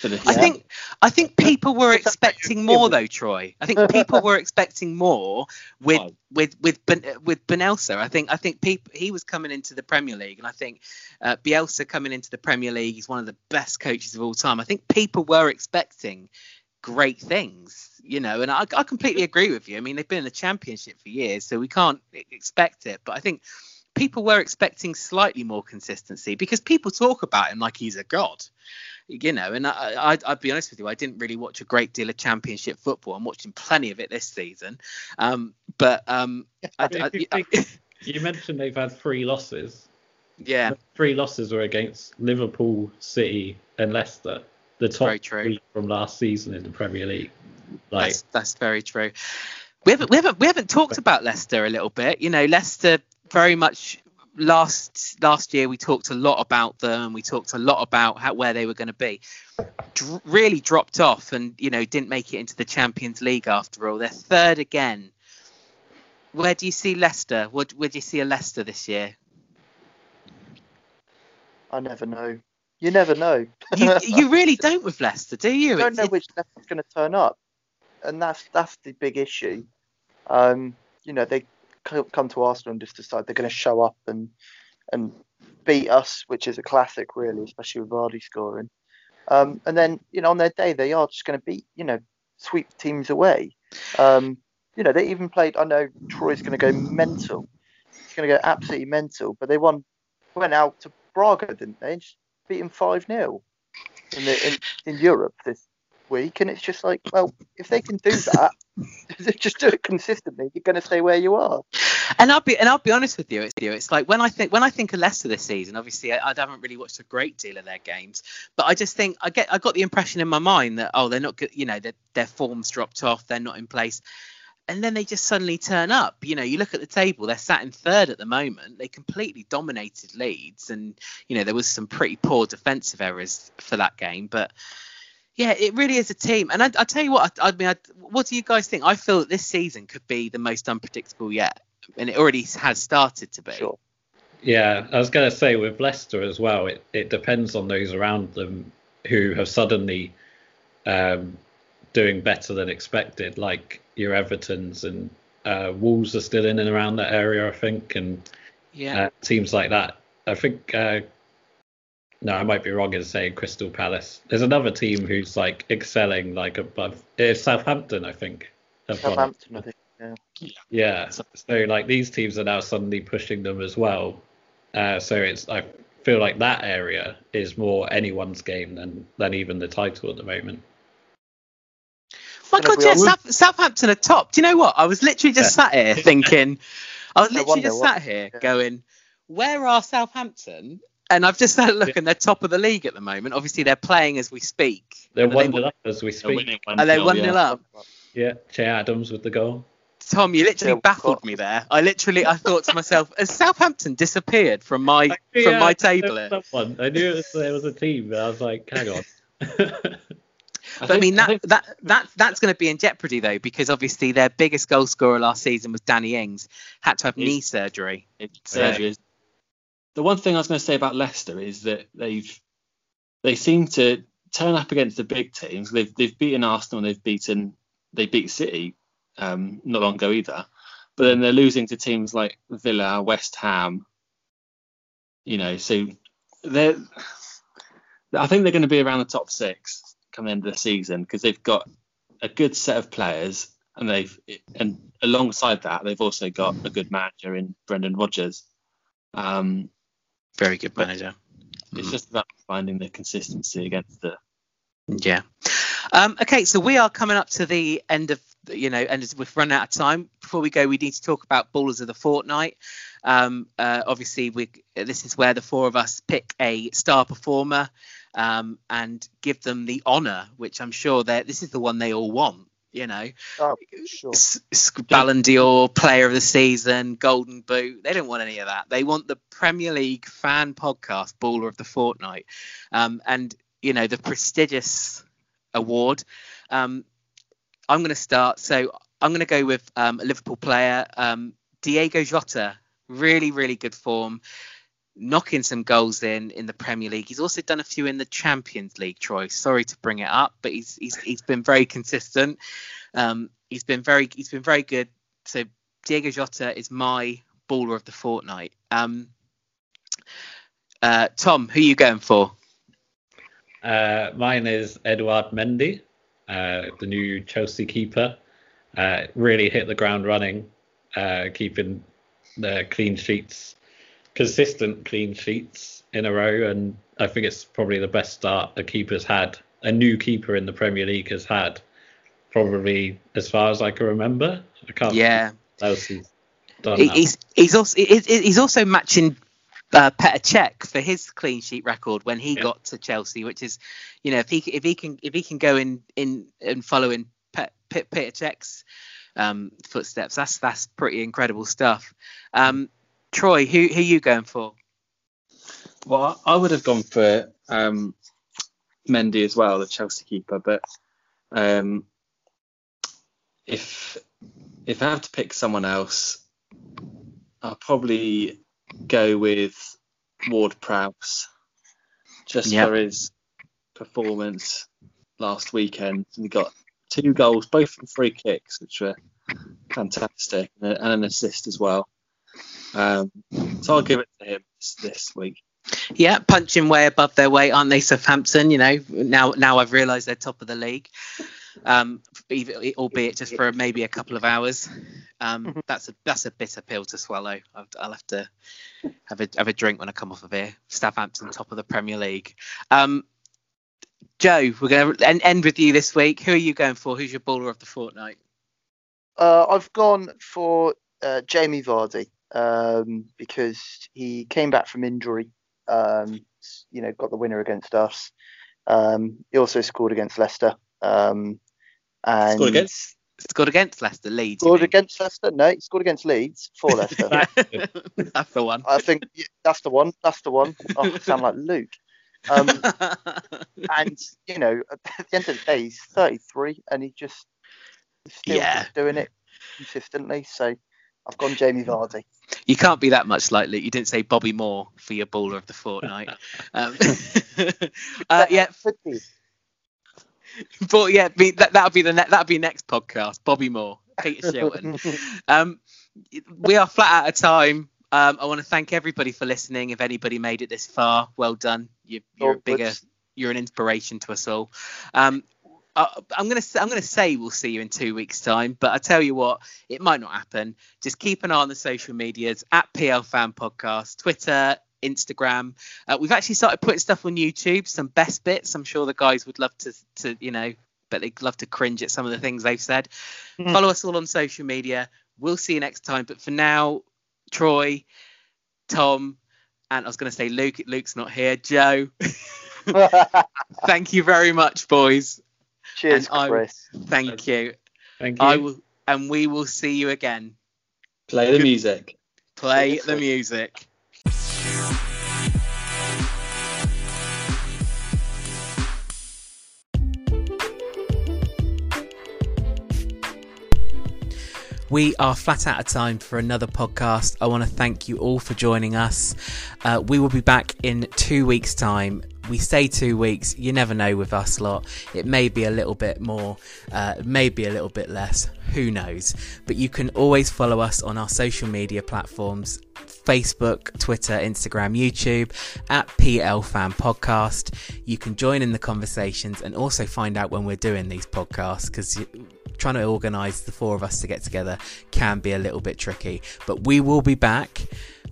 I think I think people were expecting more though, Troy. I think people were expecting more with with with ben, with Bielsa. I think I think people he was coming into the Premier League, and I think uh, Bielsa coming into the Premier League, he's one of the best coaches of all time. I think people were expecting great things, you know, and I, I completely agree with you. I mean, they've been in the Championship for years, so we can't expect it. But I think people were expecting slightly more consistency because people talk about him like he's a god you know, and I, I, would be honest with you, I didn't really watch a great deal of Championship football. I'm watching plenty of it this season, um, but um, <laughs> I, I, <laughs> you mentioned they've had three losses. Yeah, three losses were against Liverpool, City, and Leicester, the top three from last season in the Premier League. Like, that's, that's very true. We haven't, we haven't we haven't talked about Leicester a little bit. You know, Leicester very much last last year we talked a lot about them. And we talked a lot about how, where they were going to be. Dr- really dropped off, and you know didn't make it into the Champions League after all. They're third again. Where do you see Leicester? Where, where do you see a Leicester this year? I never know. You never know. you, <laughs> you, really don't with Leicester, do you? You don't know which Leicester's going to turn up, and that's that's the big issue. Um, you know, they come to Arsenal and just decide they're going to show up and and beat us, which is a classic, really, especially with Vardy scoring. Um, and then, you know, on their day, they are just going to beat, you know, sweep teams away. Um, you know, they even played. I know Troy's going to go mental. He's going to go absolutely mental. But they won, went out to Braga, didn't they? Just beat them five 0 in, the, in in Europe this week. And it's just like, well, if they can do <laughs> that, <laughs> if they just do it consistently. You're going to stay where you are. And I'll be and I'll be honest with you, it's, it's like when I think when I think of Leicester this season. Obviously, I, I, haven't really watched a great deal of their games, but I just think I get I got the impression in my mind that oh they're not good, you know their their form's dropped off, they're not in place, and then they just suddenly turn up. You know, you look at the table, they're sat in third at the moment. They completely dominated Leeds, and you know there was some pretty poor defensive errors for that game, but yeah, it really is a team. And I, will tell you what, I, I mean, I, what do you guys think? I feel that this season could be the most unpredictable yet, and it already has started to be. Sure. Yeah, I was going to say with Leicester as well, it, it depends on those around them who have suddenly um, doing better than expected, like your Evertons and uh, Wolves are still in and around that area, I think, and yeah, uh, teams like that. I think uh, no, I might be wrong in saying Crystal Palace. There's another team who's like excelling like above. It's Southampton, I think. Southampton, I think. Yeah. Yeah. So like these teams are now suddenly pushing them as well. Uh, so it's I feel like that area is more anyone's game than than even the title at the moment. My God, yeah, South, Southampton are top. Do you know what? I was literally just sat here thinking. I was <laughs> literally just sat here going, where are Southampton and I've just had a look, and they're top of the league at the moment. Obviously, they're playing as we speak. They're one nil up as we speak. Are they one nil up? Yeah, Che Adams with the goal. Tom, you literally baffled me there. I literally, I thought to myself, has Southampton disappeared from my from yeah, my table? Someone. I knew was, there was a team, but I was like, hang on. <laughs> but I, mean that that that that's going to be in jeopardy though because obviously their biggest goal scorer last season was Danny Ings had to have knee surgery. surgery the one thing I was going to say about Leicester is that they've they seem to turn up against the big teams. They've they've beaten Arsenal and they've beaten they beat City um, not long ago either. But then they're losing to teams like Villa, West Ham. You know, so they're I think they're going to be around the top six come the end of the season because they've got a good set of players and they've and alongside that they've also got a good manager in Brendan Rodgers. Um, very good manager. It's mm. just about finding the consistency against the. Yeah. Um, okay, so we are coming up to the end of you know, and we've run out of time. Before we go, we need to talk about ballers of the fortnight. Um, uh, obviously, we this is where the four of us pick a star performer um, and give them the honour, which I'm sure that this is the one they all want you know, oh, sure. Ballon d'Or, Player of the Season, Golden Boot. They don't want any of that. They want the Premier League fan podcast, Baller of the Fortnight, um, and you know the prestigious award. Um, I'm going to start. So I'm going to go with um, a Liverpool player, um, Diego Jota. Really, really good form. Knocking some goals in in the Premier League. He's also done a few in the Champions League. Troy, sorry to bring it up, but he's he's he's been very consistent. Um, he's been very he's been very good. So Diego Jota is my baller of the fortnight. Um, uh, Tom, who are you going for? Uh, mine is Edouard Mendy, uh, the new Chelsea keeper. Uh, really hit the ground running, uh, keeping the clean sheets, consistent clean sheets in a row, and I think it's probably the best start a keeper's had, a new keeper in the Premier League has had, probably as far as I can remember. I can't. Yeah. Else he's done. He's he's also he's also matching uh, Petr Cech for his clean sheet record when he yeah. got to Chelsea, which is, you know, if he if he can if he can go in in and follow in Pet, Pet, Petr Cech's um, footsteps, that's that's pretty incredible stuff. Um, Troy, who who are you going for? Well, I would have gone for um, Mendy as well, the Chelsea keeper, but um, if if I have to pick someone else, I'll probably go with Ward Prowse just yep. for his performance last weekend. And He got two goals, both from free kicks, which were fantastic, and an assist as well. Um, so I'll give it to him this week. Yeah, punching way above their weight, aren't they, Southampton? You know, now now I've realised they're top of the league um, albeit just for maybe a couple of hours. Um, mm-hmm. that's a that's a bitter pill to swallow. I'll, I'll, have to have a have a drink when I come off of here. Southampton, top of the Premier League. Um, Joe, we're going to end with you this week. Who are you going for? Who's your baller of the fortnight? Uh, I've gone for uh, Jamie Vardy um, because he came back from injury. Um, you know, got the winner against us. Um, he also scored against Leicester. Um, and scored against scored against Leicester, Leeds. Scored against Leicester? No, he scored against Leeds for Leicester. <laughs> <laughs> that's the one. I think yeah, that's the one. That's the one. Oh, I sound like Luke. Um, <laughs> and you know, at the end of the day, he's 33, and he just still yeah. doing it consistently. So I've gone Jamie Vardy. You can't be that much like Luke. You didn't say Bobby Moore for your baller of the fortnight. <laughs> um, <laughs> uh, yeah but yeah, be, that that'll be the ne- that'll be next podcast. Bobby Moore, Peter Shilton. <laughs> um, we are flat out of time. Um, I want to thank everybody for listening. If anybody made it this far, well done. You, are oh, a bigger, you're an inspiration to us all. Um, I, I'm gonna I'm gonna say we'll see you in two weeks' time, but I tell you what, it might not happen. Just keep an eye on the social medias at PL Fan Podcast, Twitter, Instagram. Uh, we've actually started putting stuff on YouTube, some best bits. I'm sure the guys would love to, to you know, but they'd love to cringe at some of the things they've said. Mm. Follow us all on social media. We'll see you next time. But for now, Troy, Tom, and I was going to say Luke. Luke's not here. Joe. <laughs> <laughs> thank you very much, boys. Cheers, and Chris. I, thank you. Thank you. I will, and we will see you again. Play the music. Play the music. We are flat out of time for another podcast. I want to thank you all for joining us. Uh, we will be back in two weeks' time. We say two weeks. You never know with us lot. It may be a little bit more, uh, maybe a little bit less. Who knows? But you can always follow us on our social media platforms Facebook, Twitter, Instagram, YouTube at PL Fan Podcast. You can join in the conversations and also find out when we're doing these podcasts because trying to organise the four of us to get together can be a little bit tricky. But we will be back.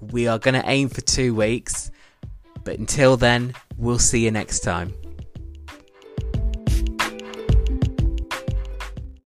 We are going to aim for two weeks. But until then, we'll see you next time.